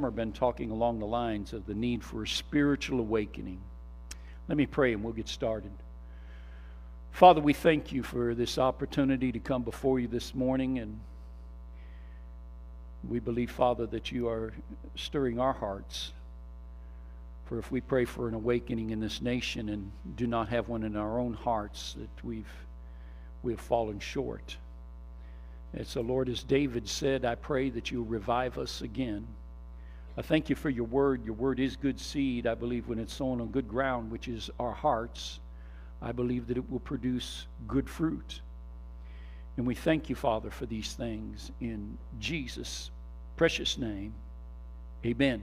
summer been talking along the lines of the need for a spiritual awakening. Let me pray and we'll get started. Father, we thank you for this opportunity to come before you this morning. And we believe, Father, that you are stirring our hearts. For if we pray for an awakening in this nation and do not have one in our own hearts, that we've, we have fallen short. And so, Lord, as David said, I pray that you'll revive us again. I thank you for your word. Your word is good seed. I believe when it's sown on good ground, which is our hearts, I believe that it will produce good fruit. And we thank you, Father, for these things in Jesus' precious name. Amen.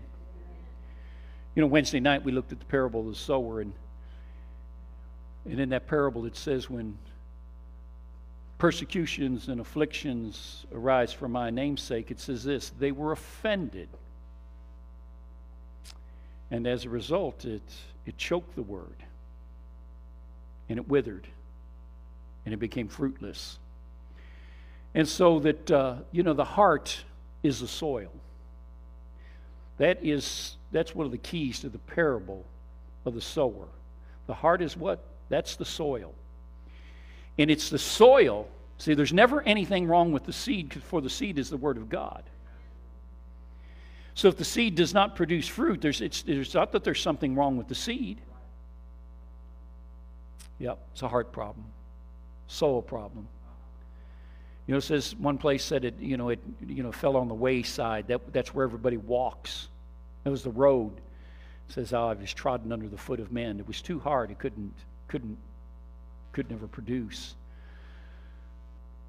You know, Wednesday night we looked at the parable of the sower, and, and in that parable it says, when persecutions and afflictions arise for my namesake, it says this they were offended. And as a result, it, it choked the word and it withered and it became fruitless. And so that, uh, you know, the heart is the soil. That is, that's one of the keys to the parable of the sower. The heart is what? That's the soil. And it's the soil. See, there's never anything wrong with the seed, for the seed is the Word of God. So if the seed does not produce fruit, there's, it's, it's not that there's something wrong with the seed. Yep, it's a heart problem, soul problem. You know, it says one place said it, you know, it you know fell on the wayside. That, that's where everybody walks. That was the road. It says, oh, it was trodden under the foot of men. It was too hard. It couldn't couldn't could never produce.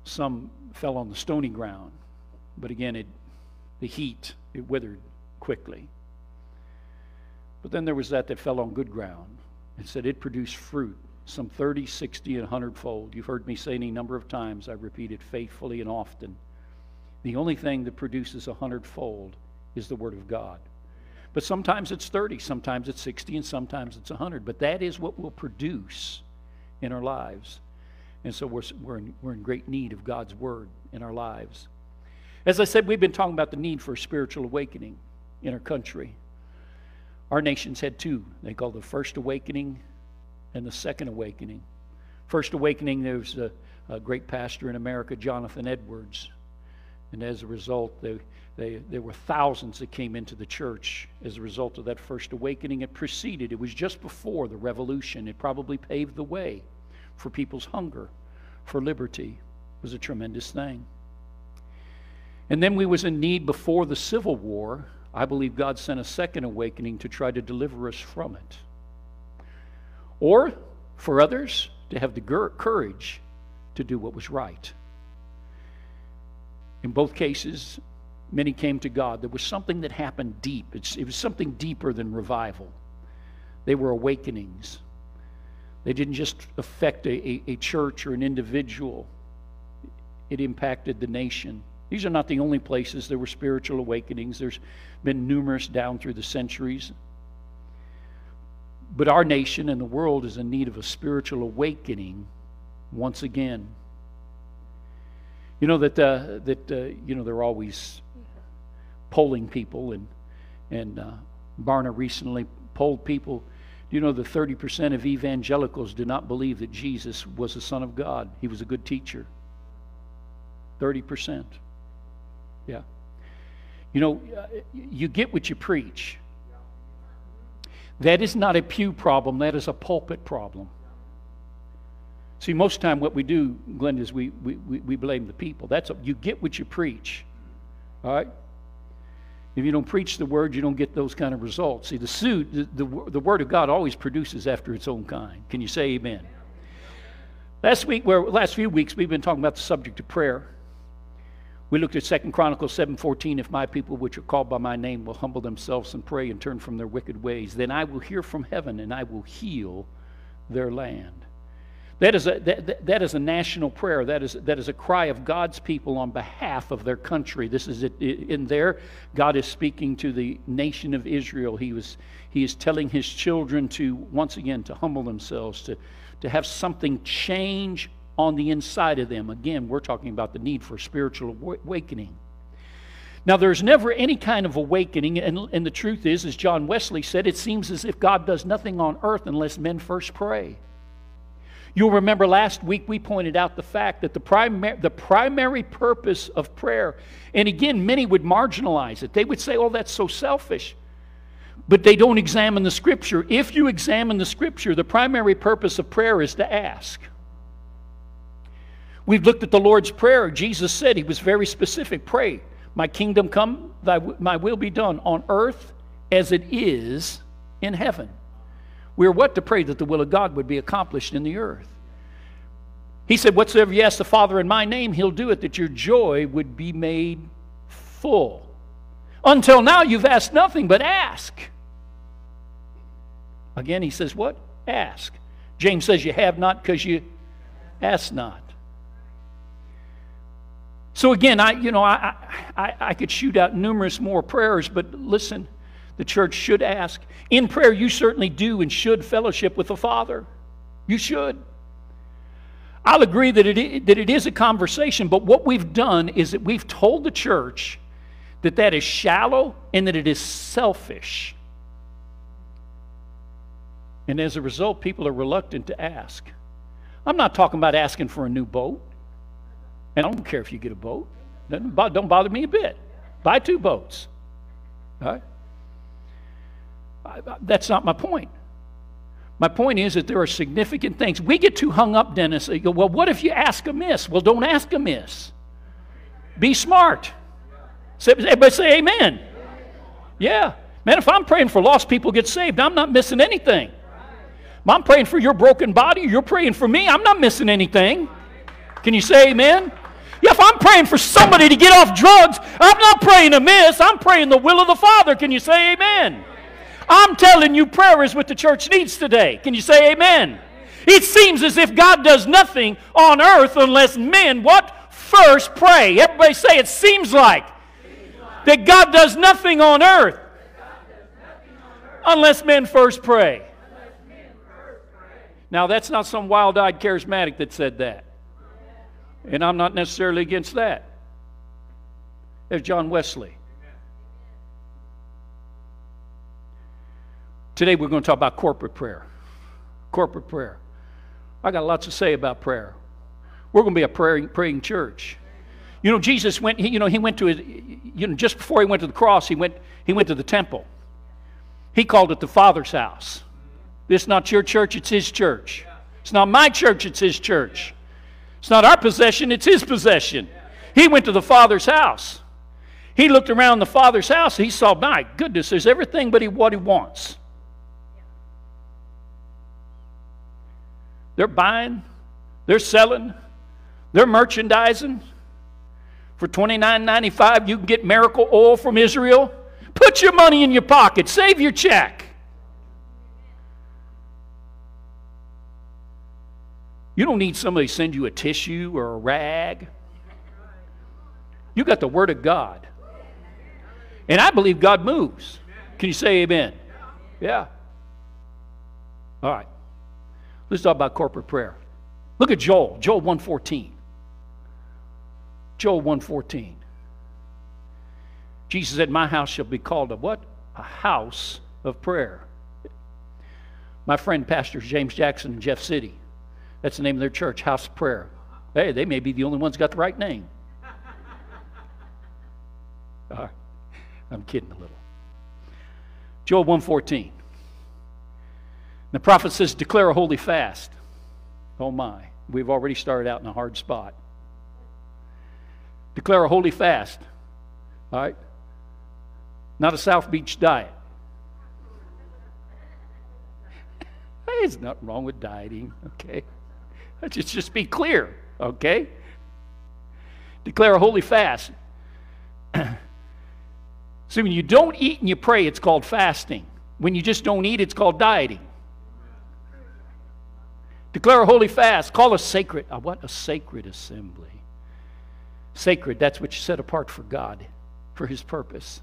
Some fell on the stony ground, but again, it, the heat, it withered quickly. But then there was that that fell on good ground. and said it produced fruit, some 30, 60, and 100 fold. You've heard me say any number of times, I repeat it faithfully and often. The only thing that produces a hundredfold is the Word of God. But sometimes it's 30, sometimes it's 60, and sometimes it's 100. But that is what will produce in our lives. And so we're, we're, in, we're in great need of God's word in our lives. As I said, we've been talking about the need for a spiritual awakening in our country. Our nation's had two. They call the first awakening and the second awakening. First awakening, there was a, a great pastor in America, Jonathan Edwards. And as a result, they, they, there were thousands that came into the church as a result of that first awakening. It preceded, it was just before the revolution. It probably paved the way for people's hunger for liberty. It was a tremendous thing. And then we was in need before the Civil War. I believe God sent a second awakening to try to deliver us from it. Or for others to have the courage to do what was right. In both cases, many came to God. There was something that happened deep. It's, it was something deeper than revival. They were awakenings. They didn't just affect a, a, a church or an individual, it impacted the nation. These are not the only places there were spiritual awakenings. There's been numerous down through the centuries. But our nation and the world is in need of a spiritual awakening once again. You know that uh, that uh, you know they're always polling people, and and uh, Barna recently polled people. Do you know that 30% of evangelicals do not believe that Jesus was the Son of God? He was a good teacher. 30%. Yeah. You know, uh, you get what you preach. That is not a pew problem, that is a pulpit problem. See, most of the time what we do, Glenn, is we, we, we blame the people. That's a, you get what you preach. All right? If you don't preach the word, you don't get those kind of results. See, the, suit, the, the, the word of God always produces after its own kind. Can you say amen? Last week, where last few weeks, we've been talking about the subject of prayer. We looked at Second Chronicles 7:14. If my people, which are called by my name, will humble themselves and pray and turn from their wicked ways, then I will hear from heaven and I will heal their land. That is, a, that, that is a national prayer. That is, that is a cry of God's people on behalf of their country. This is it, in there. God is speaking to the nation of Israel. He, was, he is telling his children to, once again, to humble themselves, to, to have something change on the inside of them. Again, we're talking about the need for spiritual awakening. Now, there's never any kind of awakening, and, and the truth is, as John Wesley said, it seems as if God does nothing on earth unless men first pray. You'll remember last week we pointed out the fact that the, primar- the primary purpose of prayer, and again, many would marginalize it. They would say, oh, that's so selfish. But they don't examine the scripture. If you examine the scripture, the primary purpose of prayer is to ask. We've looked at the Lord's Prayer. Jesus said, He was very specific pray, My kingdom come, thy, my will be done on earth as it is in heaven. We're what to pray that the will of God would be accomplished in the earth. He said, Whatsoever you ask the Father in my name, he'll do it, that your joy would be made full. Until now, you've asked nothing but ask. Again, he says, What? Ask. James says, You have not because you ask not. So again, I, you know, I, I, I could shoot out numerous more prayers, but listen, the church should ask. In prayer, you certainly do and should fellowship with the Father. You should. I'll agree that it, that it is a conversation, but what we've done is that we've told the church that that is shallow and that it is selfish. And as a result, people are reluctant to ask. I'm not talking about asking for a new boat. And I don't care if you get a boat. Don't bother me a bit. Buy two boats. All right? That's not my point. My point is that there are significant things. We get too hung up, Dennis. Go, well, what if you ask amiss? Well, don't ask amiss. Be smart. Everybody say amen. Yeah. Man, if I'm praying for lost people get saved, I'm not missing anything. I'm praying for your broken body, you're praying for me, I'm not missing anything. Can you say amen? Yeah, if I'm praying for somebody to get off drugs, I'm not praying amiss. I'm praying the will of the Father. Can you say amen? I'm telling you, prayer is what the church needs today. Can you say amen? It seems as if God does nothing on earth unless men, what? First pray. Everybody say, it seems like that God does nothing on earth unless men first pray. Now, that's not some wild eyed charismatic that said that. And I'm not necessarily against that. There's John Wesley. Today we're going to talk about corporate prayer. Corporate prayer. I got lots to say about prayer. We're going to be a praying, praying church. You know, Jesus went, you know, he went to, his, you know, just before he went to the cross, he went, he went to the temple. He called it the Father's house. This is not your church, it's his church. It's not my church, it's his church. It's not our possession, it's his possession. He went to the Father's house. He looked around the Father's house. He saw, my goodness, there's everything but what he wants. They're buying, they're selling, they're merchandising. For $29.95, you can get miracle oil from Israel. Put your money in your pocket, save your check. You don't need somebody to send you a tissue or a rag. You got the Word of God. And I believe God moves. Can you say amen? Yeah. All right. Let's talk about corporate prayer. Look at Joel, Joel 114. Joel 114. Jesus said, My house shall be called a what? A house of prayer. My friend pastors James Jackson in Jeff City. That's the name of their church, House of Prayer. Hey, they may be the only ones got the right name. I'm kidding a little. Joel 114. The prophet says, declare a holy fast. Oh my, we've already started out in a hard spot. Declare a holy fast. All right? Not a South Beach diet. There's nothing wrong with dieting, okay? Let's just, just be clear, okay? Declare a holy fast. See, when you don't eat and you pray, it's called fasting. When you just don't eat, it's called dieting. Declare a holy fast. Call a sacred, a what? A sacred assembly. Sacred, that's what you set apart for God, for His purpose.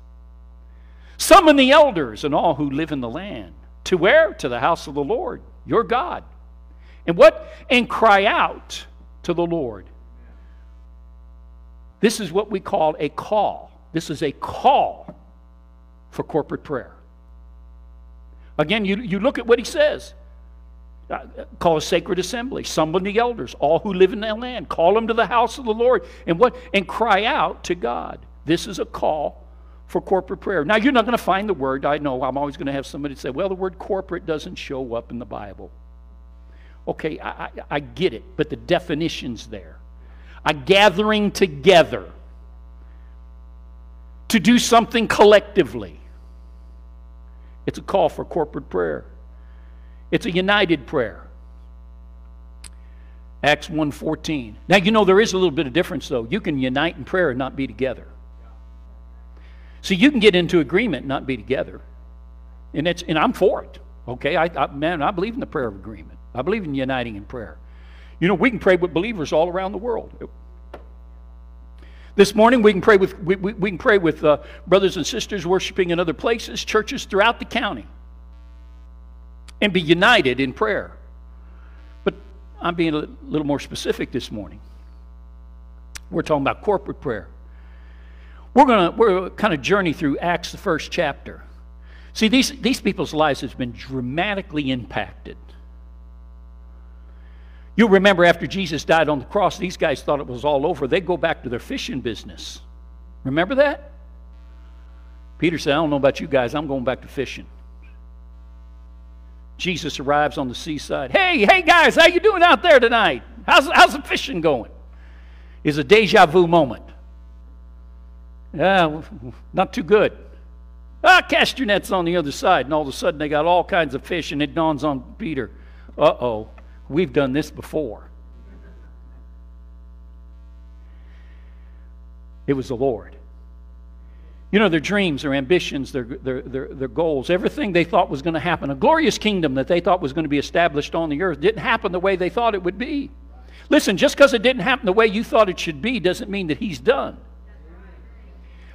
Summon the elders and all who live in the land. To where? To the house of the Lord, your God. And what? And cry out to the Lord. This is what we call a call. This is a call for corporate prayer. Again, you, you look at what he says. Uh, call a sacred assembly, summon the elders, all who live in that land. Call them to the house of the Lord and what and cry out to God. This is a call for corporate prayer. Now you're not going to find the word. I know I'm always going to have somebody say, "Well, the word corporate doesn't show up in the Bible." Okay, I, I, I get it, but the definition's there. A gathering together to do something collectively. It's a call for corporate prayer. It's a united prayer. Acts 1:14. Now you know there is a little bit of difference though. You can unite in prayer and not be together. So you can get into agreement and not be together. And it's and I'm for it. Okay? I, I man, I believe in the prayer of agreement. I believe in uniting in prayer. You know, we can pray with believers all around the world. This morning we can pray with we, we, we can pray with uh, brothers and sisters worshiping in other places, churches throughout the county and be united in prayer. But I'm being a little more specific this morning. We're talking about corporate prayer. We're going to we're kind of journey through Acts, the first chapter. See, these, these people's lives have been dramatically impacted. You'll remember after Jesus died on the cross, these guys thought it was all over. They go back to their fishing business. Remember that? Peter said, I don't know about you guys, I'm going back to fishing. Jesus arrives on the seaside. Hey, hey guys, how you doing out there tonight? How's, how's the fishing going? Is a deja vu moment. Yeah, not too good. Ah, cast your nets on the other side. And all of a sudden they got all kinds of fish, and it dawns on Peter, uh oh, we've done this before. It was the Lord. You know, their dreams, their ambitions, their, their, their, their goals, everything they thought was going to happen, a glorious kingdom that they thought was going to be established on the earth, didn't happen the way they thought it would be. Listen, just because it didn't happen the way you thought it should be doesn't mean that He's done.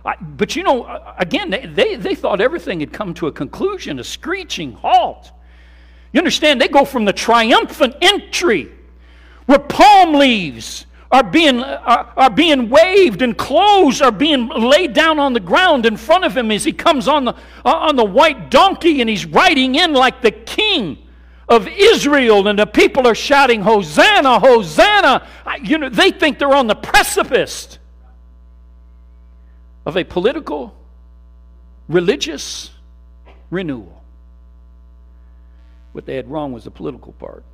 I, but you know, again, they, they, they thought everything had come to a conclusion, a screeching halt. You understand? They go from the triumphant entry where palm leaves are being, are, are being waved and clothes are being laid down on the ground in front of him as he comes on the, uh, on the white donkey and he's riding in like the king of Israel and the people are shouting, Hosanna, Hosanna. You know, they think they're on the precipice of a political, religious renewal. What they had wrong was the political part.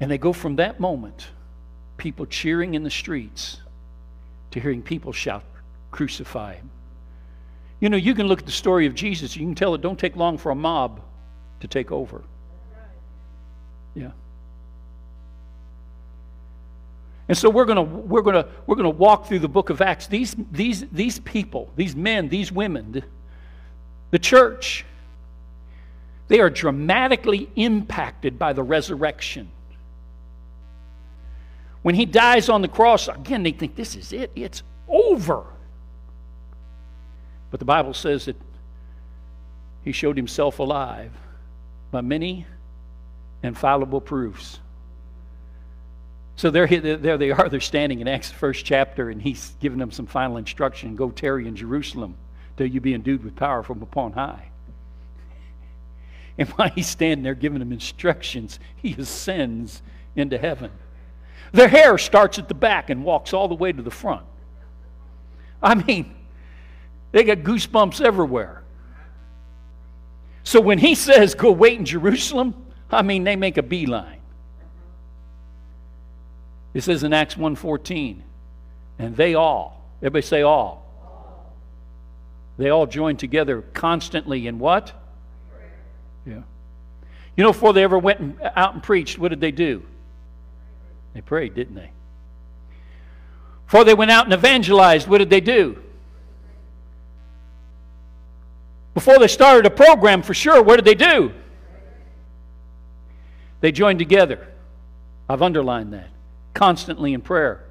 And they go from that moment, people cheering in the streets, to hearing people shout, Crucify him. You know, you can look at the story of Jesus, you can tell it don't take long for a mob to take over. Yeah. And so we're going to we're going to we're going to walk through the book of Acts. These these these people, these men, these women, the, church, they are dramatically impacted by the resurrection. When he dies on the cross, again, they think this is it, it's over. But the Bible says that he showed himself alive by many infallible proofs. So there, there they are. They're standing in Acts first chapter, and he's giving them some final instruction: "Go tarry in Jerusalem till you be endued with power from upon high." And while he's standing there giving them instructions, he ascends into heaven. Their hair starts at the back and walks all the way to the front. I mean, they got goosebumps everywhere. So when he says, go wait in Jerusalem, I mean, they make a beeline. It says in Acts 1.14, and they all, everybody say all. They all joined together constantly in what? Yeah. You know, before they ever went uh, out and preached, what did they do? They prayed, didn't they? Before they went out and evangelized, what did they do? Before they started a program, for sure, what did they do? They joined together. I've underlined that. Constantly in prayer,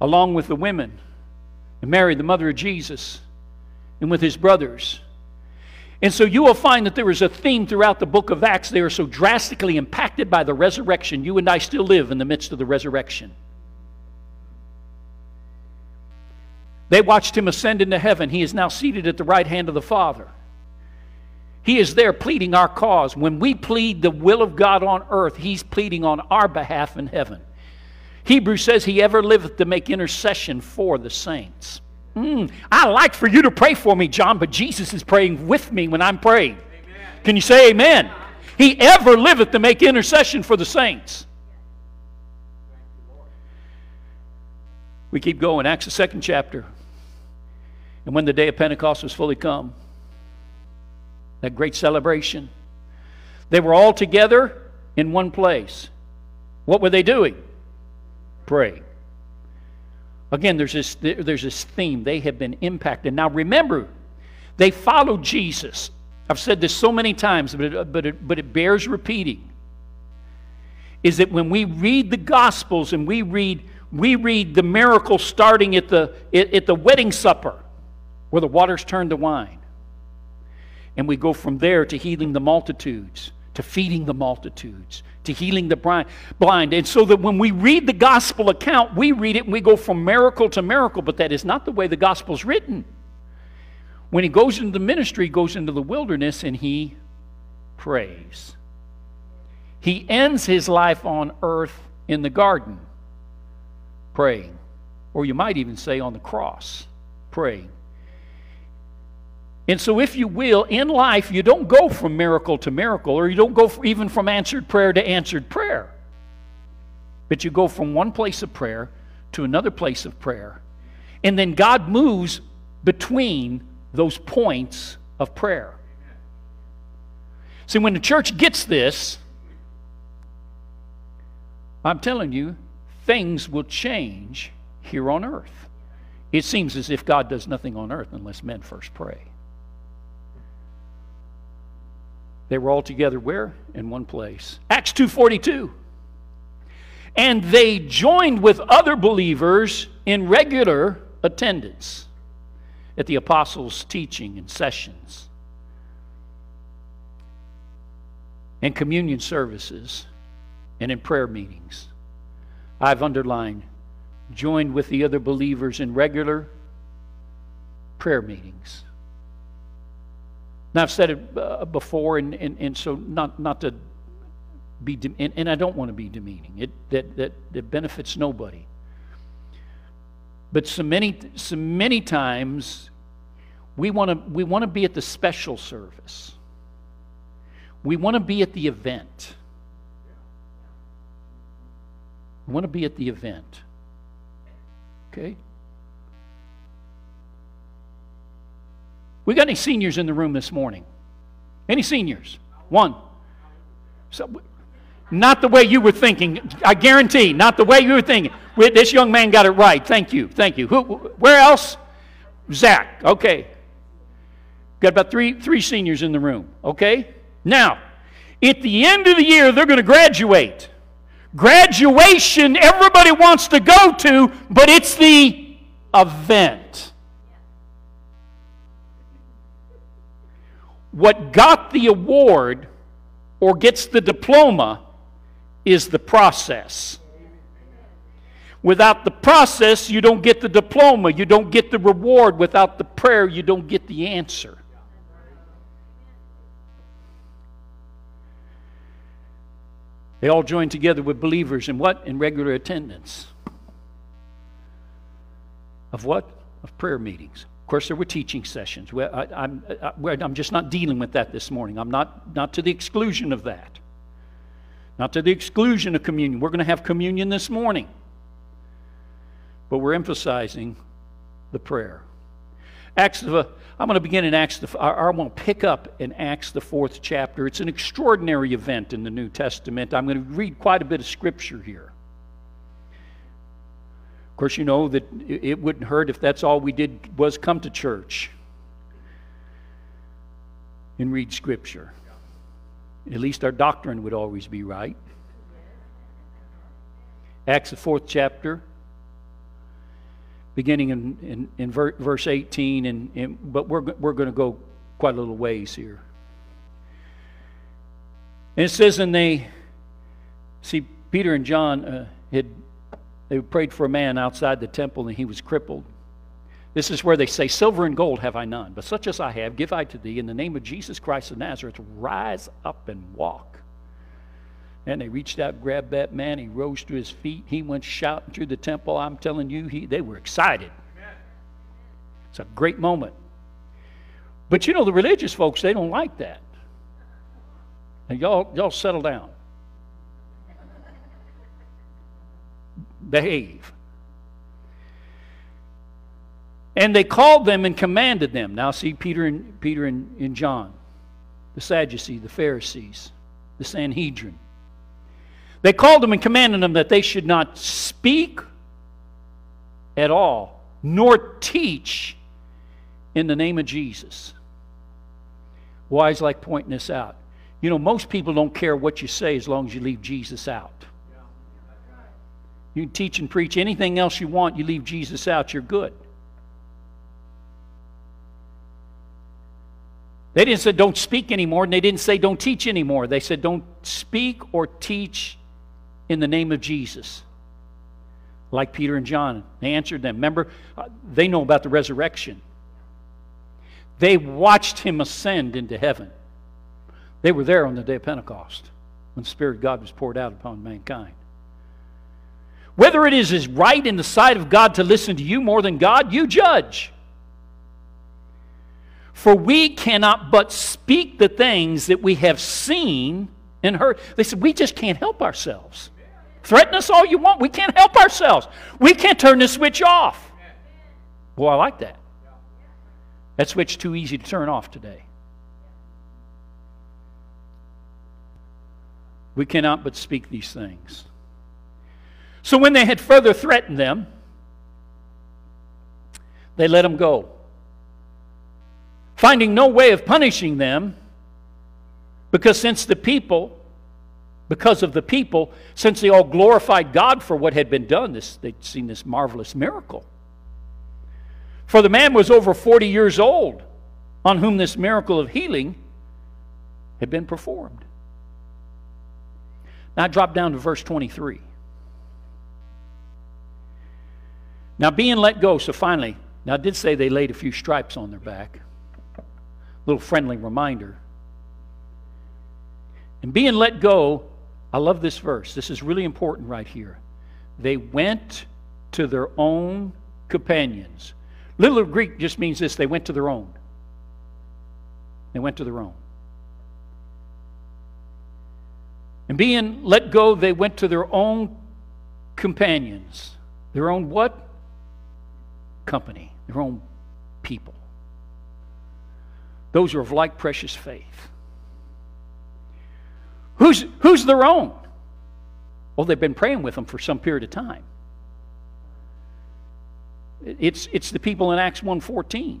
along with the women, and Mary, the mother of Jesus, and with his brothers. And so you will find that there is a theme throughout the book of Acts. They are so drastically impacted by the resurrection. You and I still live in the midst of the resurrection. They watched him ascend into heaven. He is now seated at the right hand of the Father. He is there pleading our cause. When we plead the will of God on earth, He's pleading on our behalf in heaven. Hebrews says He ever liveth to make intercession for the saints. Mm, I like for you to pray for me, John, but Jesus is praying with me when I'm praying. Amen. Can you say amen? He ever liveth to make intercession for the saints. We keep going. Acts the second chapter. And when the day of Pentecost was fully come, that great celebration, they were all together in one place. What were they doing? Praying. Again, there's this, there's this theme. They have been impacted. Now remember, they followed Jesus. I've said this so many times, but it, but it, but it bears repeating. Is that when we read the Gospels and we read, we read the miracle starting at the, at the wedding supper, where the waters turned to wine. And we go from there to healing the multitudes, to feeding the multitudes, to healing the blind. And so that when we read the gospel account, we read it and we go from miracle to miracle, but that is not the way the gospel's written. When he goes into the ministry, he goes into the wilderness and he prays. He ends his life on earth in the garden, praying. Or you might even say on the cross, praying. And so, if you will, in life, you don't go from miracle to miracle, or you don't go even from answered prayer to answered prayer. But you go from one place of prayer to another place of prayer. And then God moves between those points of prayer. See, when the church gets this, I'm telling you, things will change here on earth. It seems as if God does nothing on earth unless men first pray. They were all together where? In one place. Acts 2:42. And they joined with other believers in regular attendance at the apostles' teaching and sessions and communion services and in prayer meetings. I've underlined joined with the other believers in regular prayer meetings. Now, I've said it uh, before, and, and, and so not, not to be, de- and, and I don't want to be demeaning, it, that, that, that benefits nobody. But so many, so many times, we want to we want to be at the special service. We want to be at the event. We want to be at the event. Okay? We got any seniors in the room this morning? Any seniors? One. So, not the way you were thinking. I guarantee, not the way you were thinking. This young man got it right. Thank you. Thank you. Who, where else? Zach. Okay. Got about three, three seniors in the room. Okay? Now, at the end of the year, they're going to graduate. Graduation, everybody wants to go to, but it's the event. What got the award or gets the diploma is the process. Without the process, you don't get the diploma. You don't get the reward. Without the prayer, you don't get the answer. They all joined together with believers in what? In regular attendance. Of what? Of prayer meetings. Of course, there were teaching sessions. I, I'm, uh, uh, I'm just not dealing with that this morning. I'm not, not to the exclusion of that. Not to the exclusion of communion. We're going to have communion this morning. But we're emphasizing the prayer. Acts of, uh, I'm going to begin in Acts, the, I want to pick up in Acts, the fourth chapter. It's an extraordinary event in the New Testament. I'm going to read quite a bit of scripture here. Of course, you know that it wouldn't hurt if that's all we did was come to church and read Scripture. At least our doctrine would always be right. Acts, the fourth chapter, beginning in, in, in verse 18, and, and, but we're, we're going to go quite a little ways here. And it says, and they, see, Peter and John uh, had they prayed for a man outside the temple and he was crippled. This is where they say, Silver and gold have I none, but such as I have, give I to thee. In the name of Jesus Christ of Nazareth, rise up and walk. And they reached out, grabbed that man. He rose to his feet. He went shouting through the temple. I'm telling you, he, they were excited. It's a great moment. But you know, the religious folks, they don't like that. And y'all, y'all settle down. Behave. And they called them and commanded them. Now see Peter and Peter and, and John, the Sadducees, the Pharisees, the Sanhedrin. They called them and commanded them that they should not speak at all, nor teach in the name of Jesus. Why is like pointing this out? You know, most people don't care what you say as long as you leave Jesus out. You can teach and preach anything else you want, you leave Jesus out, you're good. They didn't say don't speak anymore, and they didn't say don't teach anymore. They said don't speak or teach in the name of Jesus. Like Peter and John. They answered them. Remember, uh, they know about the resurrection. They watched him ascend into heaven. They were there on the day of Pentecost when the Spirit of God was poured out upon mankind. Whether it is right in the sight of God to listen to you more than God, you judge. For we cannot but speak the things that we have seen and heard. They said, we just can't help ourselves. Threaten us all you want. We can't help ourselves. We can't turn the switch off. Boy, I like that. That switch too easy to turn off today. We cannot but speak these things. So when they had further threatened them, they let them go finding no way of punishing them, because since the people, because of the people, since they all glorified God for what had been done, this, they'd seen this marvelous miracle. For the man was over 40 years old on whom this miracle of healing had been performed. Now drop down to verse 23. Now, being let go, so finally, now I did say they laid a few stripes on their back little friendly reminder. And being let go, I love this verse. This is really important right here. They went to their own companions. Little of Greek just means this they went to their own. They went to their own. And being let go, they went to their own companions. Their own what? Company. Their own people. Those are of like precious faith. Who's, who's their own? Well, they've been praying with them for some period of time. It's, it's the people in Acts 1.14.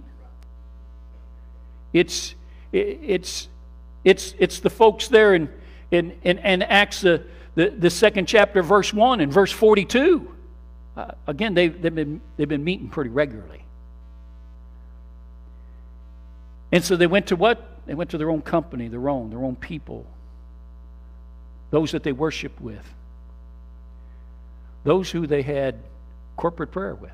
It's, it's, it's, it's the folks there in, in, in, in Acts, the, the, the second chapter, verse 1 and verse 42. Uh, again, they've, they've, been, they've been meeting pretty regularly. And so they went to what? They went to their own company, their own, their own people, those that they worshiped with, those who they had corporate prayer with.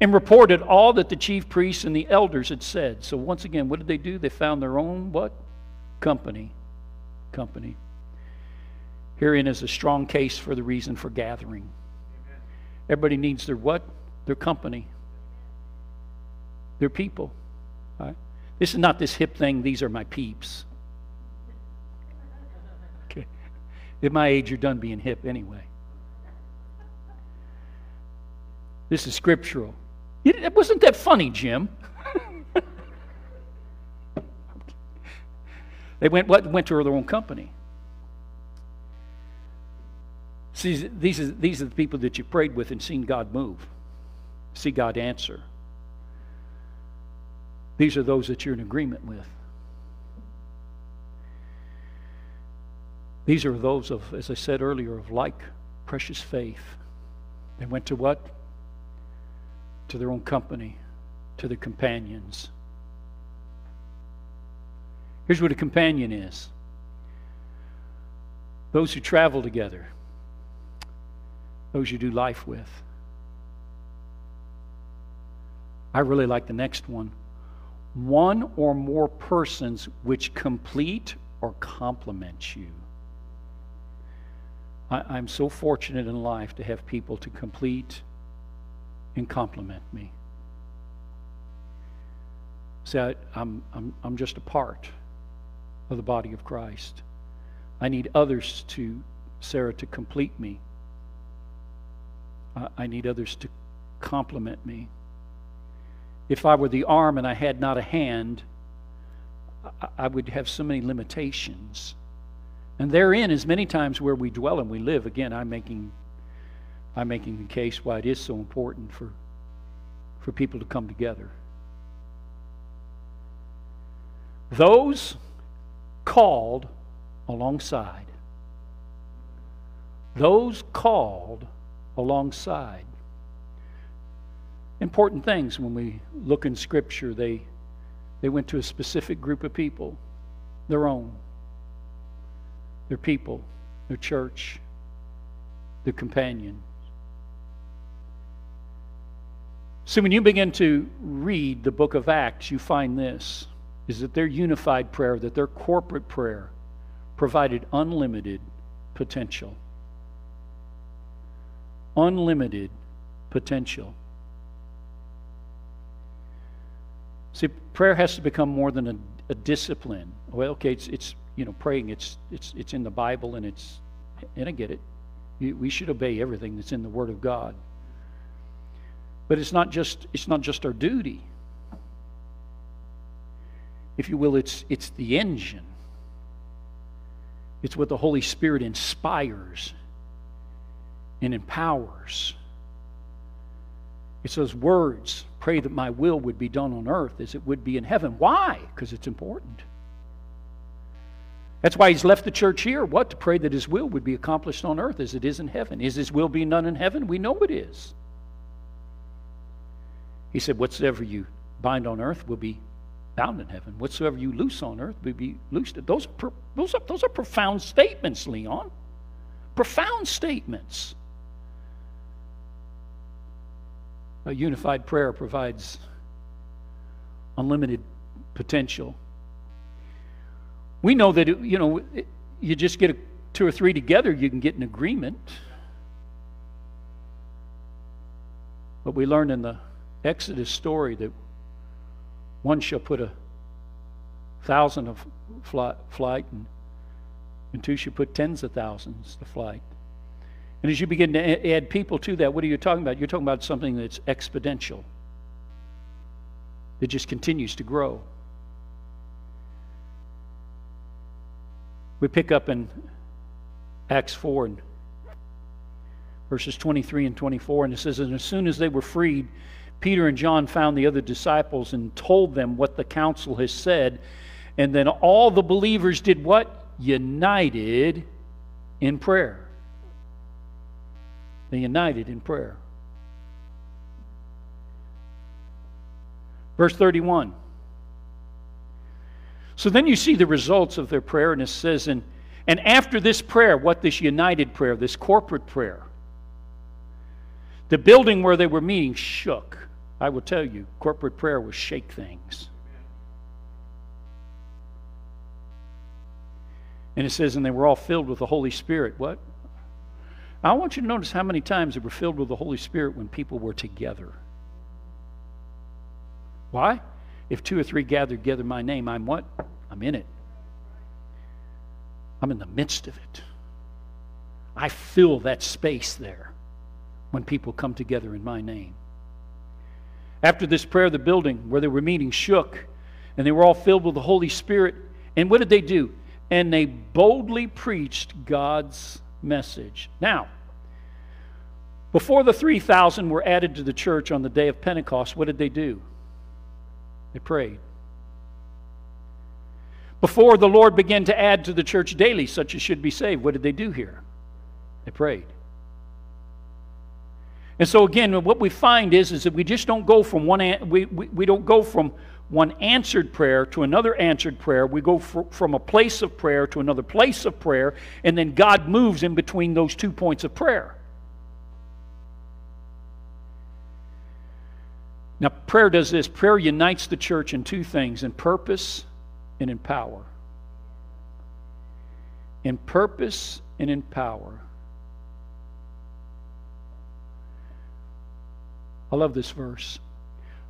And reported all that the chief priests and the elders had said. So once again, what did they do? They found their own what? Company. Company. Herein is a strong case for the reason for gathering. Everybody needs their what? Their company. They're people. Right? This is not this hip thing, these are my peeps. Okay. At my age, you're done being hip anyway. This is scriptural. It, wasn't that funny, Jim? they went what went to their own company. See, these are, these are the people that you prayed with and seen God move, see God answer. These are those that you're in agreement with. These are those of, as I said earlier, of like precious faith. They went to what? To their own company, to their companions. Here's what a companion is those who travel together, those you do life with, I really like the next one. One or more persons which complete or complement you. I, am so fortunate in life to have people to complete and complement me. See, I, I'm, I'm, I'm just a part of the body of Christ. I need others to, Sarah, to complete me. I, need others to complement me. If I were the arm and I had not a hand, I would have so many limitations. And therein is many times where we dwell and we live. Again, I'm making I'm making the case why it is so important for for people to come together. Those called alongside. Those called alongside. Important things when we look in Scripture, they, they went to a specific group of people, their own, their people, their church, their companions. So when you begin to read the book of Acts, you find this is that their unified prayer, that their corporate prayer provided unlimited potential. Unlimited potential. See, prayer has to become more than a, a discipline. Well, okay, it's, it's you know praying. It's it's it's in the Bible, and it's and I get it. We should obey everything that's in the Word of God. But it's not just it's not just our duty if you will, it's, it's the engine. It's what the Holy Spirit inspires and empowers. It's those words pray that my will would be done on earth as it would be in heaven. Why? Because it's important. That's why he's left the church here. What? To pray that his will would be accomplished on earth as it is in heaven. Is his will being done in heaven? We know it is. He said, Whatsoever you bind on earth will be bound in heaven. Whatsoever you loose on earth will be loosed. Those those are, those are profound statements, Leon. Profound statements. A unified prayer provides unlimited potential. We know that, you know, you just get a, two or three together, you can get an agreement. But we learn in the Exodus story that one shall put a thousand of flight, and, and two shall put tens of thousands to flight. And as you begin to add people to that, what are you talking about? You're talking about something that's exponential, that just continues to grow. We pick up in Acts 4 and verses 23 and 24, and it says, And as soon as they were freed, Peter and John found the other disciples and told them what the council has said. And then all the believers did what? United in prayer. They united in prayer. Verse 31. So then you see the results of their prayer, and it says, and, and after this prayer, what this united prayer, this corporate prayer, the building where they were meeting shook. I will tell you, corporate prayer will shake things. And it says, and they were all filled with the Holy Spirit. What? I want you to notice how many times they were filled with the Holy Spirit when people were together. Why? If two or three gather together my name, I'm what? I'm in it. I'm in the midst of it. I fill that space there when people come together in my name. After this prayer, the building where they were meeting shook, and they were all filled with the Holy Spirit. And what did they do? And they boldly preached God's message. Now, before the 3,000 were added to the church on the day of Pentecost, what did they do? They prayed. Before the Lord began to add to the church daily such as should be saved, what did they do here? They prayed. And so again, what we find is, is that we just don't go from one we, we, we don't go from one answered prayer to another answered prayer. We go fr- from a place of prayer to another place of prayer, and then God moves in between those two points of prayer. Now, prayer does this prayer unites the church in two things in purpose and in power. In purpose and in power. I love this verse.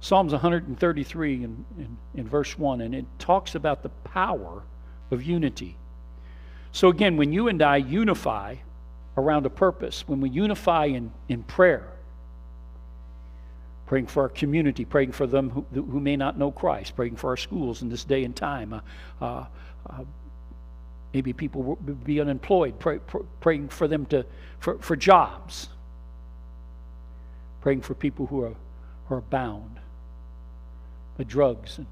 Psalms 133 in, in, in, verse 1, and it talks about the power of unity. So, again, when you and I unify around a purpose, when we unify in, in prayer, praying for our community, praying for them who, who may not know Christ, praying for our schools in this day and time, uh, uh, uh, maybe people will be unemployed, pray, pray, praying for them to, for, for jobs, praying for people who are, who are bound by drugs and,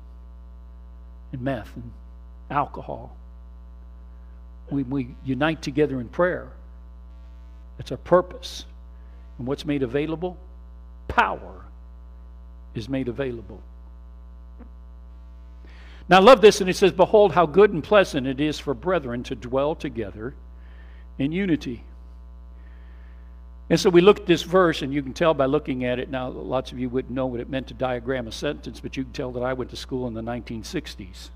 and meth and alcohol. We, we unite together in prayer. That's our purpose. And what's made available? Power is made available. Now, I love this, and it says, Behold, how good and pleasant it is for brethren to dwell together in unity. And so we look at this verse, and you can tell by looking at it. Now, lots of you wouldn't know what it meant to diagram a sentence, but you can tell that I went to school in the 1960s.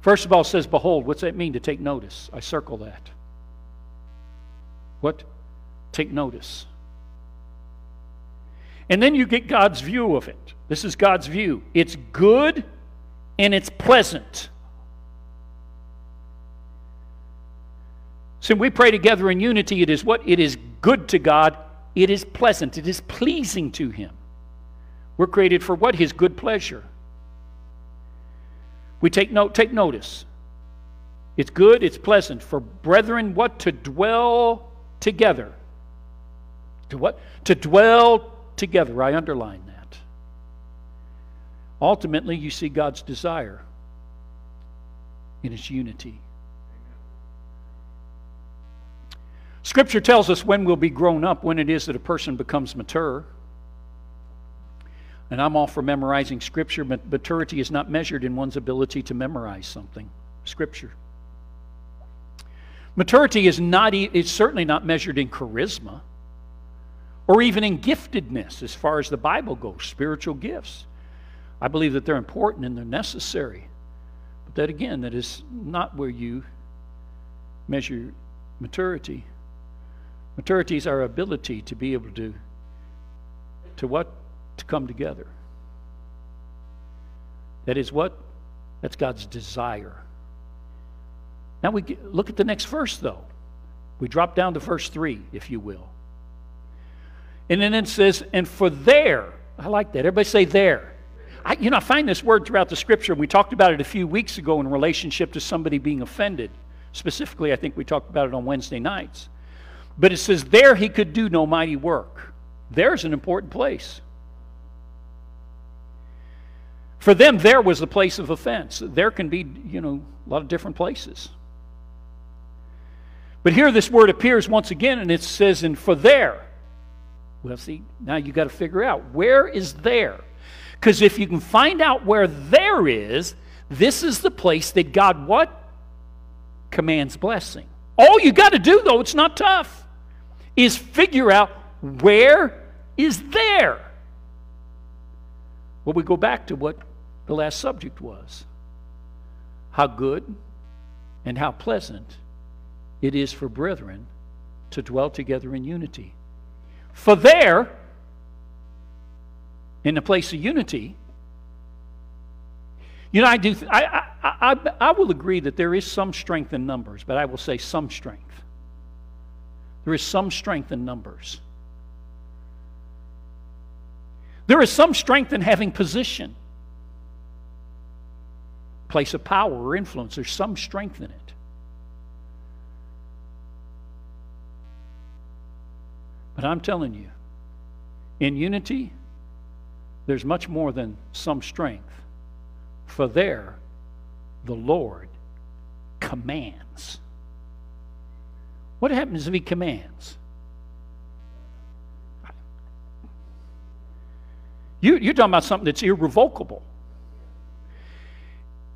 First of all, says, Behold, what's that mean to take notice? I circle that. What? Take notice. And then you get God's view of it. This is God's view. It's good and it's pleasant. So we pray together in unity. It is what? It is good to God. It is pleasant. It is pleasing to Him. We're created for what? His good pleasure. We take note, take notice. It's good, it's pleasant for brethren what? To dwell together. To what? To dwell together. I underline that. Ultimately, you see God's desire in its unity. Scripture tells us when we'll be grown up, when it is that a person becomes mature. And I'm all for memorizing Scripture, but maturity is not measured in one's ability to memorize something. Scripture. Maturity is not is certainly not measured in charisma or even in giftedness as far as the Bible goes, spiritual gifts. I believe that they're important and they're necessary. But that again, that is not where you measure maturity. Maturity is our ability to be able to, to what? To come together. That is what? That's God's desire. Now we get, look at the next verse, though. We drop down to verse 3, if you will. And then it says, and for there, I like that. Everybody say there. I, you know, I find this word throughout the scripture, we talked about it a few weeks ago in relationship to somebody being offended. Specifically, I think we talked about it on Wednesday nights. But it says, There he could do no mighty work. There's an important place. For them, there was the place of offense. There can be, you know, a lot of different places. But here this word appears once again, and it says, And for there. Well, see, now you got to figure out where is there? Because if you can find out where there is, this is the place that God what? Commands blessing. All you got to do, though, it's not tough is figure out where is there. Well, we go back to what the last subject was how good and how pleasant it is for brethren to dwell together in unity. For there, in the place of unity, you know, I do. Th- I, I, I, I will agree that there is some strength in numbers, but I will say some strength. There is some strength in numbers. There is some strength in having position, place of power or influence. There's some strength in it. But I'm telling you, in unity, there's much more than some strength. For there, the Lord commands. What happens if he commands? You, you're talking about something that's irrevocable.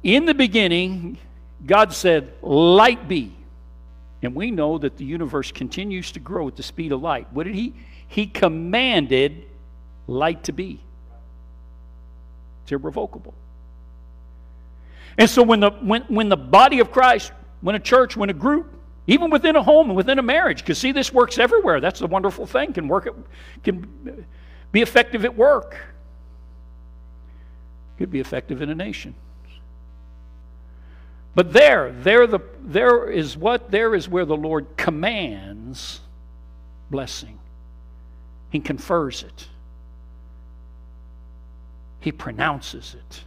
In the beginning, God said, Light be. And we know that the universe continues to grow at the speed of light. What did he? He commanded light to be. It's irrevocable. And so when the, when, when the body of Christ, when a church, when a group, even within a home and within a marriage, because see, this works everywhere. That's the wonderful thing. Can work, at, can be effective at work. Could be effective in a nation. But there, there, the, there is what? There is where the Lord commands blessing. He confers it. He pronounces it.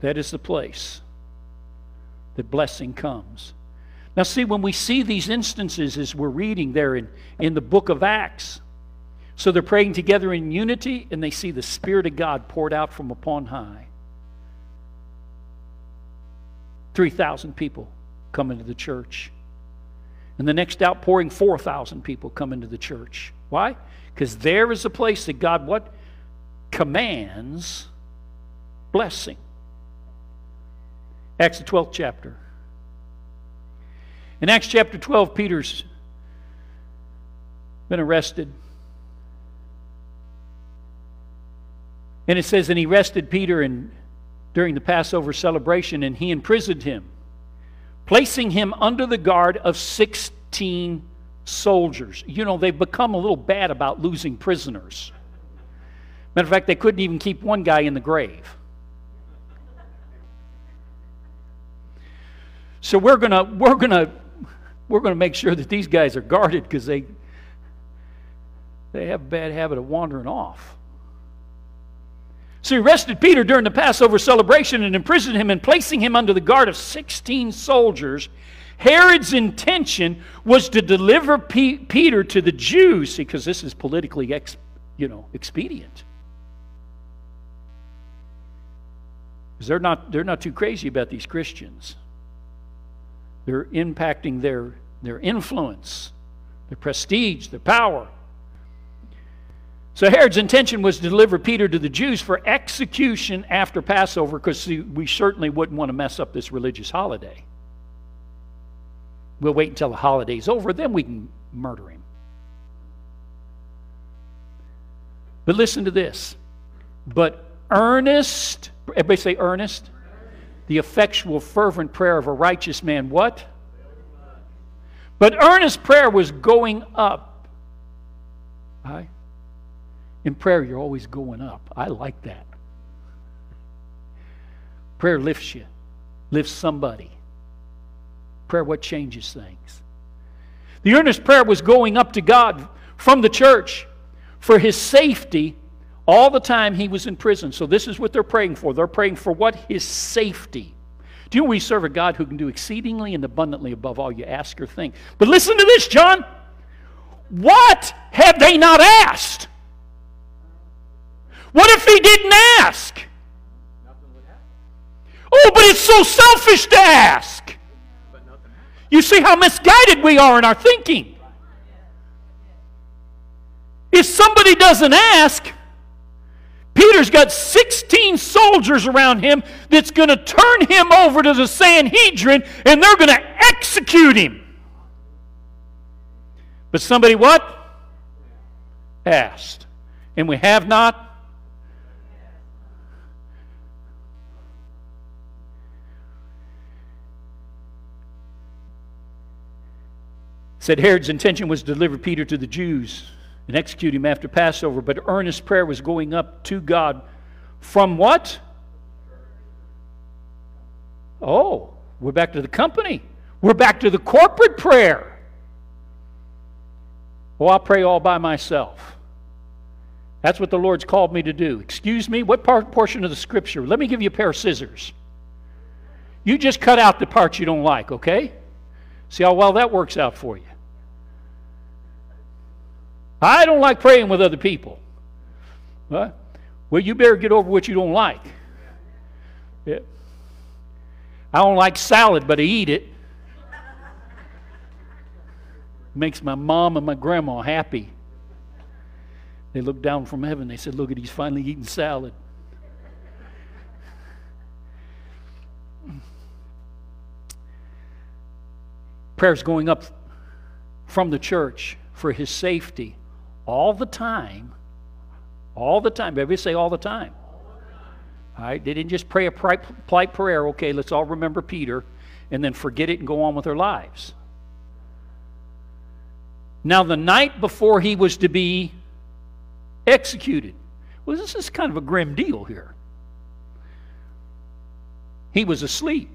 That is the place that blessing comes. Now, see, when we see these instances as we're reading there in, in the book of Acts, so they're praying together in unity and they see the Spirit of God poured out from upon high. 3,000 people come into the church. And the next outpouring, 4,000 people come into the church. Why? Because there is a place that God what? Commands blessing. Acts the 12th chapter. In Acts chapter 12, Peter's been arrested. And it says, and he arrested Peter and during the Passover celebration, and he imprisoned him, placing him under the guard of 16 soldiers. You know, they've become a little bad about losing prisoners. Matter of fact, they couldn't even keep one guy in the grave. So we're gonna we're gonna we're gonna make sure that these guys are guarded because they they have a bad habit of wandering off. So he arrested Peter during the Passover celebration and imprisoned him and placing him under the guard of 16 soldiers. Herod's intention was to deliver P- Peter to the Jews because this is politically ex- you know, expedient. Because they're not, they're not too crazy about these Christians. They're impacting their, their influence, their prestige, their power. So Herod's intention was to deliver Peter to the Jews for execution after Passover because we certainly wouldn't want to mess up this religious holiday. We'll wait until the holiday's over, then we can murder him. But listen to this. But earnest, everybody say earnest. The effectual, fervent prayer of a righteous man, what? But earnest prayer was going up. Right? In prayer, you're always going up. I like that. Prayer lifts you, lifts somebody. Prayer, what changes things. The earnest prayer was going up to God from the church for his safety all the time he was in prison. So, this is what they're praying for. They're praying for what? His safety. Do you know we serve a God who can do exceedingly and abundantly above all you ask or think? But listen to this, John. What have they not asked? What if he didn't ask? Oh, but it's so selfish to ask. You see how misguided we are in our thinking. If somebody doesn't ask, Peter's got 16 soldiers around him that's going to turn him over to the Sanhedrin and they're going to execute him. But somebody what? Asked. And we have not said Herod's intention was to deliver Peter to the Jews and execute him after Passover, but earnest prayer was going up to God from what? Oh, we're back to the company. We're back to the corporate prayer. Oh, I'll pray all by myself. That's what the Lord's called me to do. Excuse me, what part, portion of the scripture? Let me give you a pair of scissors. You just cut out the parts you don't like, okay? See how well that works out for you. I don't like praying with other people. Well, you better get over what you don't like. Yeah. I don't like salad, but I eat it. Makes my mom and my grandma happy. They looked down from heaven. They said, Look at he's finally eating salad. Prayers going up from the church for his safety all the time, All the time. Everybody say all the time. All right? They didn't just pray a polite prayer, okay, let's all remember Peter, and then forget it and go on with their lives. Now, the night before he was to be executed, well, this is kind of a grim deal here. He was asleep.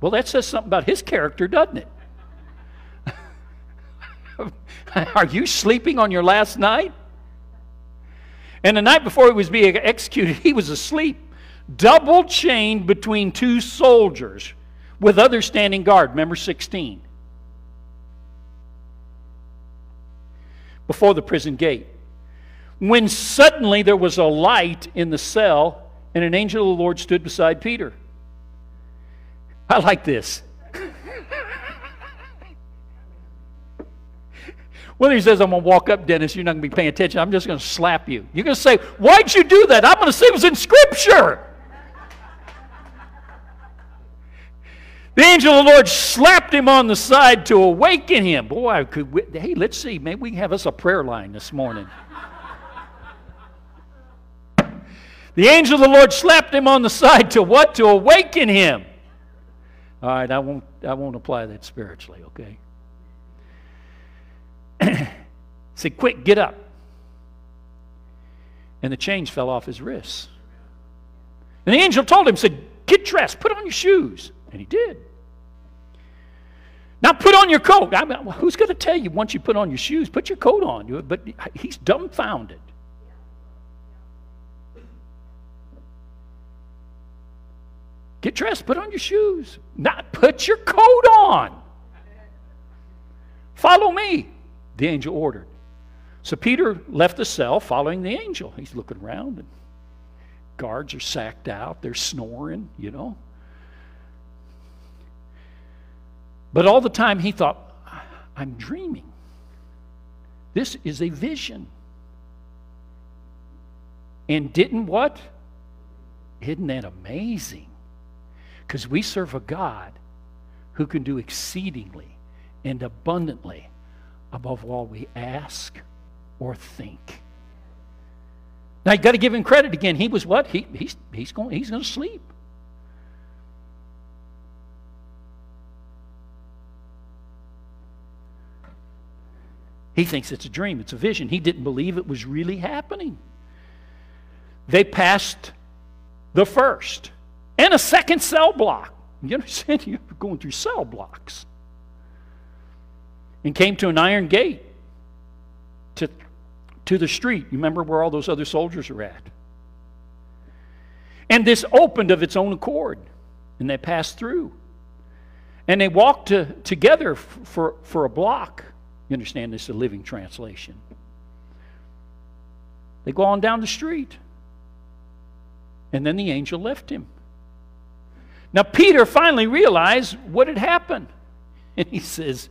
Well, that says something about his character, doesn't it? Are you sleeping on your last night? And the night before he was being executed, he was asleep, double chained between two soldiers with others standing guard. Remember 16. Before the prison gate. When suddenly there was a light in the cell, and an angel of the Lord stood beside Peter. I like this. Well, he says, I'm going to walk up, Dennis. You're not going to be paying attention. I'm just going to slap you. You're going to say, Why'd you do that? I'm going to say it was in Scripture. the angel of the Lord slapped him on the side to awaken him. Boy, I could. Hey, let's see. Maybe we can have us a prayer line this morning. the angel of the Lord slapped him on the side to what? To awaken him. All right, I won't, I won't apply that spiritually, okay? said, Quick, get up. And the chains fell off his wrists. And the angel told him, said, Get dressed, put on your shoes. And he did. Now put on your coat. I mean, who's going to tell you once you put on your shoes, put your coat on? But he's dumbfounded. Get dressed, put on your shoes. Not put your coat on. Follow me the angel ordered. So Peter left the cell following the angel. He's looking around, and guards are sacked out. They're snoring, you know. But all the time he thought, I'm dreaming. This is a vision. And didn't what? Isn't that amazing? Because we serve a God who can do exceedingly and abundantly above all we ask or think. Now you got to give him credit again. He was what? He, he's, he's going he's going to sleep. He thinks it's a dream, it's a vision. He didn't believe it was really happening. They passed the first and a second cell block. You understand? You're going through cell blocks and came to an iron gate to, to the street. You remember where all those other soldiers are at? And this opened of its own accord, and they passed through. And they walked to, together for, for a block. You understand this is a living translation. They go on down the street. And then the angel left him. Now, Peter finally realized what had happened. And he says,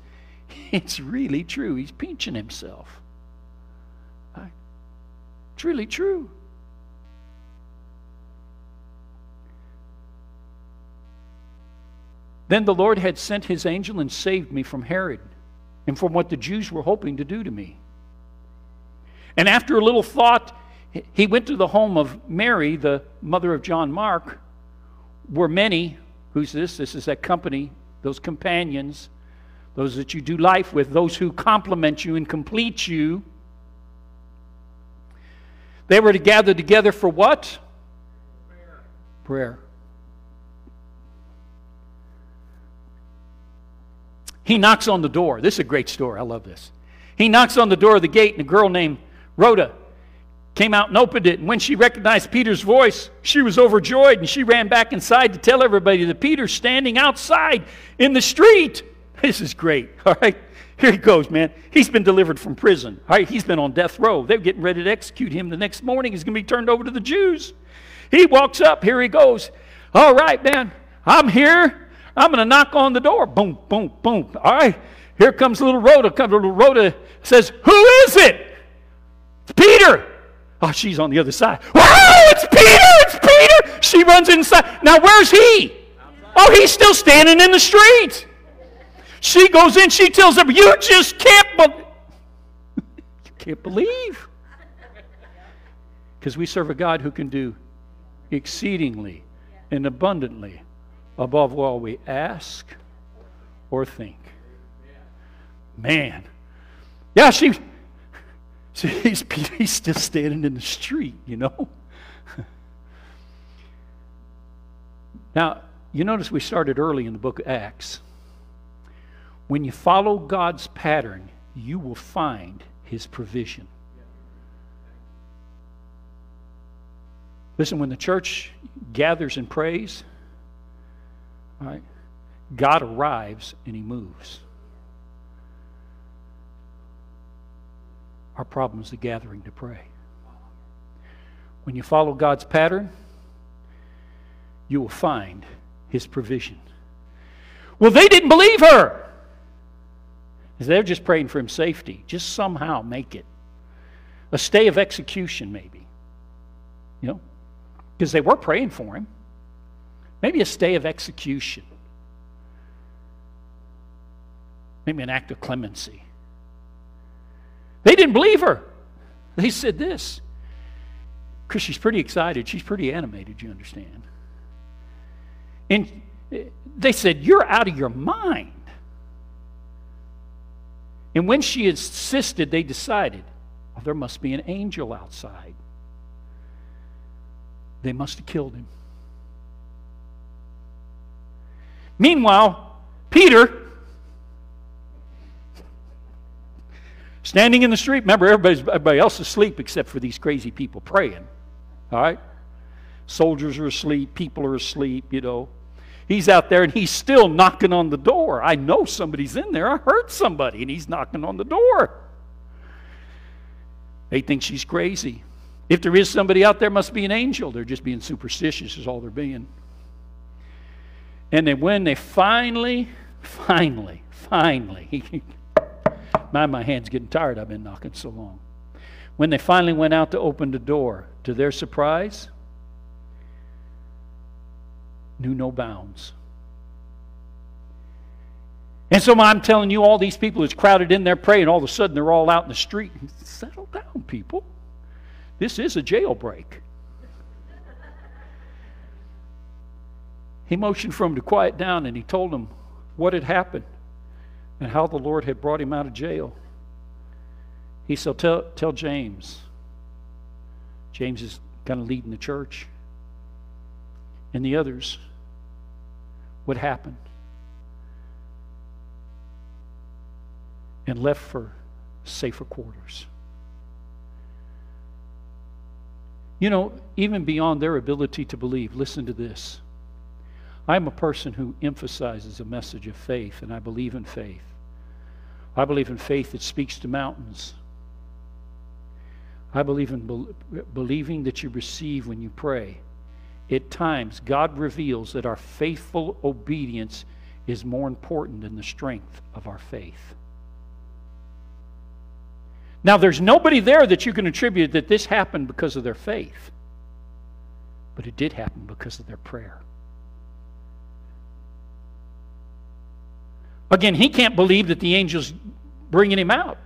It's really true. He's pinching himself. Right? It's really true. Then the Lord had sent his angel and saved me from Herod and from what the Jews were hoping to do to me. And after a little thought, he went to the home of Mary, the mother of John Mark, where many, who's this? This is that company, those companions those that you do life with, those who complement you and complete you. They were to gather together for what? Prayer. Prayer. He knocks on the door. This is a great story. I love this. He knocks on the door of the gate, and a girl named Rhoda came out and opened it. And when she recognized Peter's voice, she was overjoyed and she ran back inside to tell everybody that Peter's standing outside in the street. This is great. All right. Here he goes, man. He's been delivered from prison. All right. He's been on death row. They're getting ready to execute him the next morning. He's going to be turned over to the Jews. He walks up. Here he goes. All right, man. I'm here. I'm going to knock on the door. Boom, boom, boom. All right. Here comes little Rhoda. Comes little Rhoda says, Who is it? It's Peter. Oh, she's on the other side. Wow, it's Peter! It's Peter! She runs inside. Now, where's he? Oh, he's still standing in the street. She goes in, she tells them, You just can't, you can't believe. Because we serve a God who can do exceedingly and abundantly above all we ask or think. Man. Yeah, she, she he's, he's still standing in the street, you know. now, you notice we started early in the book of Acts. When you follow God's pattern, you will find his provision. Listen, when the church gathers and prays, right, God arrives and he moves. Our problem is the gathering to pray. When you follow God's pattern, you will find his provision. Well, they didn't believe her. They're just praying for him safety. Just somehow make it. A stay of execution, maybe. You know? Because they were praying for him. Maybe a stay of execution. Maybe an act of clemency. They didn't believe her. They said this. Because she's pretty excited. She's pretty animated, you understand. And eh, they said, You're out of your mind. And when she insisted, they decided, oh, there must be an angel outside. They must have killed him. Meanwhile, Peter, standing in the street, remember, everybody's, everybody else is asleep except for these crazy people praying. All right? Soldiers are asleep, people are asleep, you know. He's out there and he's still knocking on the door. I know somebody's in there. I heard somebody and he's knocking on the door. They think she's crazy. If there is somebody out there, must be an angel. They're just being superstitious, is all they're being. And then when they finally, finally, finally, my, my hand's getting tired. I've been knocking so long. When they finally went out to open the door, to their surprise, knew no bounds. And so I'm telling you, all these people who's crowded in there praying, all of a sudden they're all out in the street. Settle down, people. This is a jailbreak. he motioned for him to quiet down and he told them what had happened and how the Lord had brought him out of jail. He said, Tell, tell James. James is kind of leading the church and the others what happened and left for safer quarters. You know, even beyond their ability to believe, listen to this. I'm a person who emphasizes a message of faith, and I believe in faith. I believe in faith that speaks to mountains. I believe in be- believing that you receive when you pray at times, God reveals that our faithful obedience is more important than the strength of our faith. Now, there's nobody there that you can attribute that this happened because of their faith, but it did happen because of their prayer. Again, he can't believe that the angel's bringing him out.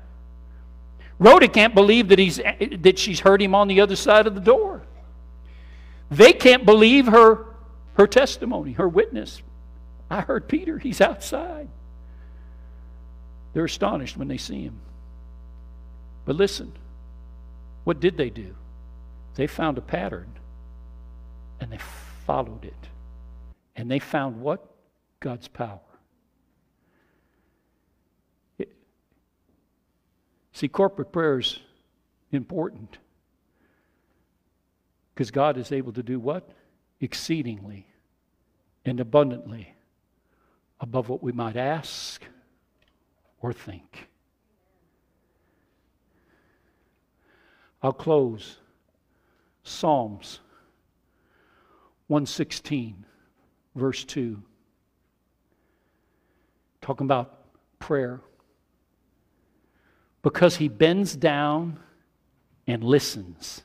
Rhoda can't believe that, he's, that she's heard him on the other side of the door. They can't believe her, her testimony, her witness. I heard Peter, he's outside. They're astonished when they see him. But listen, what did they do? They found a pattern and they followed it. And they found what? God's power. See, corporate prayer is important. Because God is able to do what? Exceedingly and abundantly above what we might ask or think. I'll close. Psalms 116, verse 2. Talking about prayer. Because he bends down and listens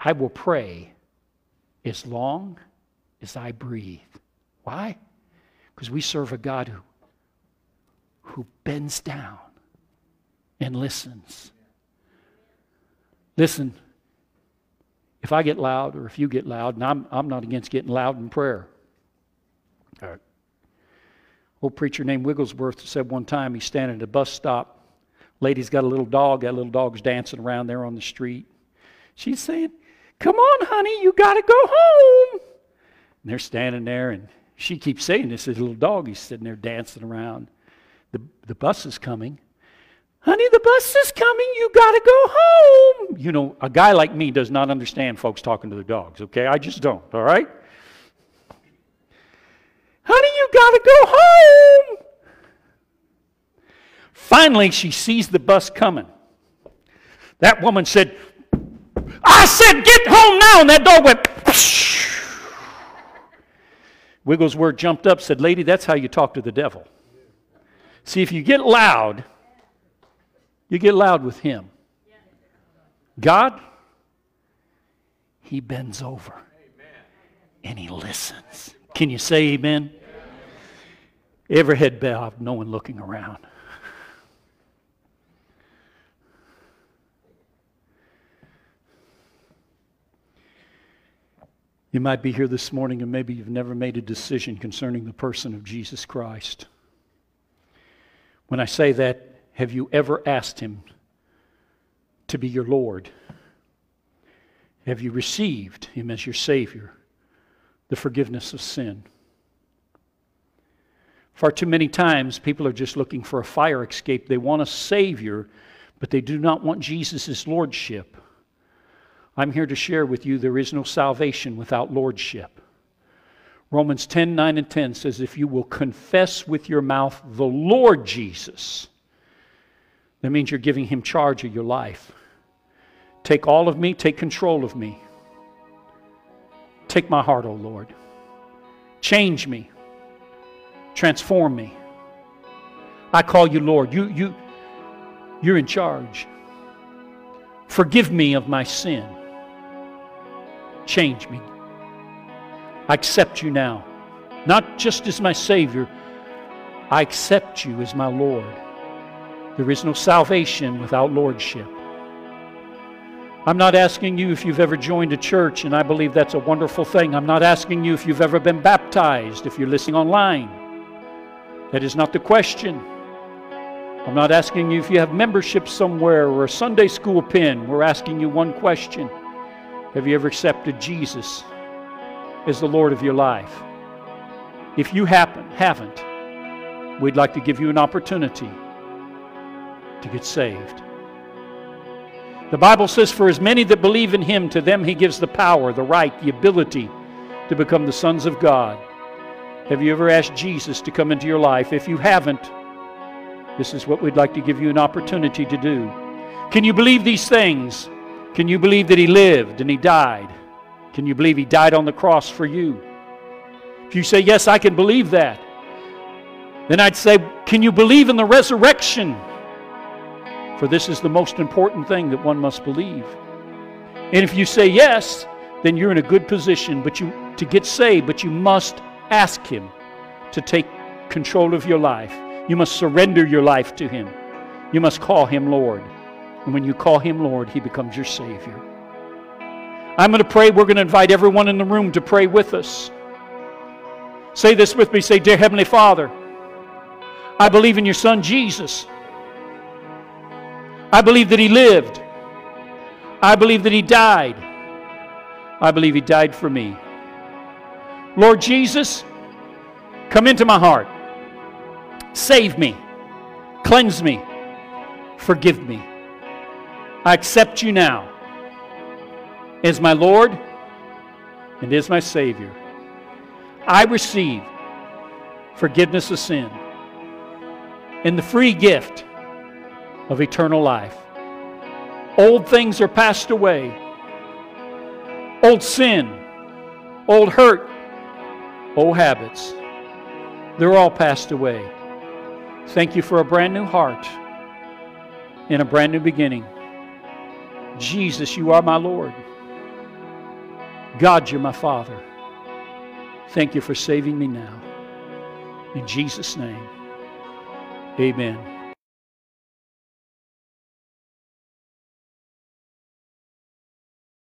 I will pray as long as I breathe. Why? Because we serve a God who, who bends down and listens. Listen, if I get loud or if you get loud, and I'm, I'm not against getting loud in prayer. All right. Old preacher named Wigglesworth said one time he's standing at a bus stop. Lady's got a little dog. That little dog's dancing around there on the street. She's saying, Come on, honey, you got to go home. And they're standing there, and she keeps saying this. This little dog, he's sitting there dancing around. The, the bus is coming. Honey, the bus is coming. You got to go home. You know, a guy like me does not understand folks talking to their dogs, okay? I just don't, all right? Honey, you got to go home. Finally, she sees the bus coming. That woman said, I said, get home now. And that dog went. Wigglesworth jumped up, said, Lady, that's how you talk to the devil. See, if you get loud, you get loud with him. God, he bends over and he listens. Can you say amen? Every head bowed, no one looking around. You might be here this morning and maybe you've never made a decision concerning the person of Jesus Christ. When I say that, have you ever asked Him to be your Lord? Have you received Him as your Savior, the forgiveness of sin? Far too many times, people are just looking for a fire escape. They want a Savior, but they do not want Jesus' Lordship. I'm here to share with you there is no salvation without lordship. Romans 10 9 and 10 says, If you will confess with your mouth the Lord Jesus, that means you're giving him charge of your life. Take all of me, take control of me. Take my heart, O oh Lord. Change me. Transform me. I call you Lord. You, you, you're in charge. Forgive me of my sin. Change me. I accept you now. Not just as my Savior, I accept you as my Lord. There is no salvation without Lordship. I'm not asking you if you've ever joined a church, and I believe that's a wonderful thing. I'm not asking you if you've ever been baptized, if you're listening online. That is not the question. I'm not asking you if you have membership somewhere or a Sunday school pin. We're asking you one question have you ever accepted Jesus as the Lord of your life? If you happen, haven't, we'd like to give you an opportunity to get saved. The Bible says, For as many that believe in him, to them he gives the power, the right, the ability to become the sons of God. Have you ever asked Jesus to come into your life? If you haven't, this is what we'd like to give you an opportunity to do. Can you believe these things? Can you believe that He lived and He died? Can you believe He died on the cross for you? If you say, Yes, I can believe that, then I'd say, Can you believe in the resurrection? For this is the most important thing that one must believe. And if you say yes, then you're in a good position but you, to get saved, but you must ask Him to take control of your life. You must surrender your life to Him. You must call Him Lord. And when you call him Lord, he becomes your Savior. I'm going to pray. We're going to invite everyone in the room to pray with us. Say this with me. Say, Dear Heavenly Father, I believe in your Son Jesus. I believe that he lived. I believe that he died. I believe he died for me. Lord Jesus, come into my heart. Save me. Cleanse me. Forgive me. I accept you now as my Lord and as my Savior. I receive forgiveness of sin and the free gift of eternal life. Old things are passed away. Old sin, old hurt, old habits, they're all passed away. Thank you for a brand new heart and a brand new beginning. Jesus, you are my Lord. God, you're my Father. Thank you for saving me now. In Jesus' name, amen.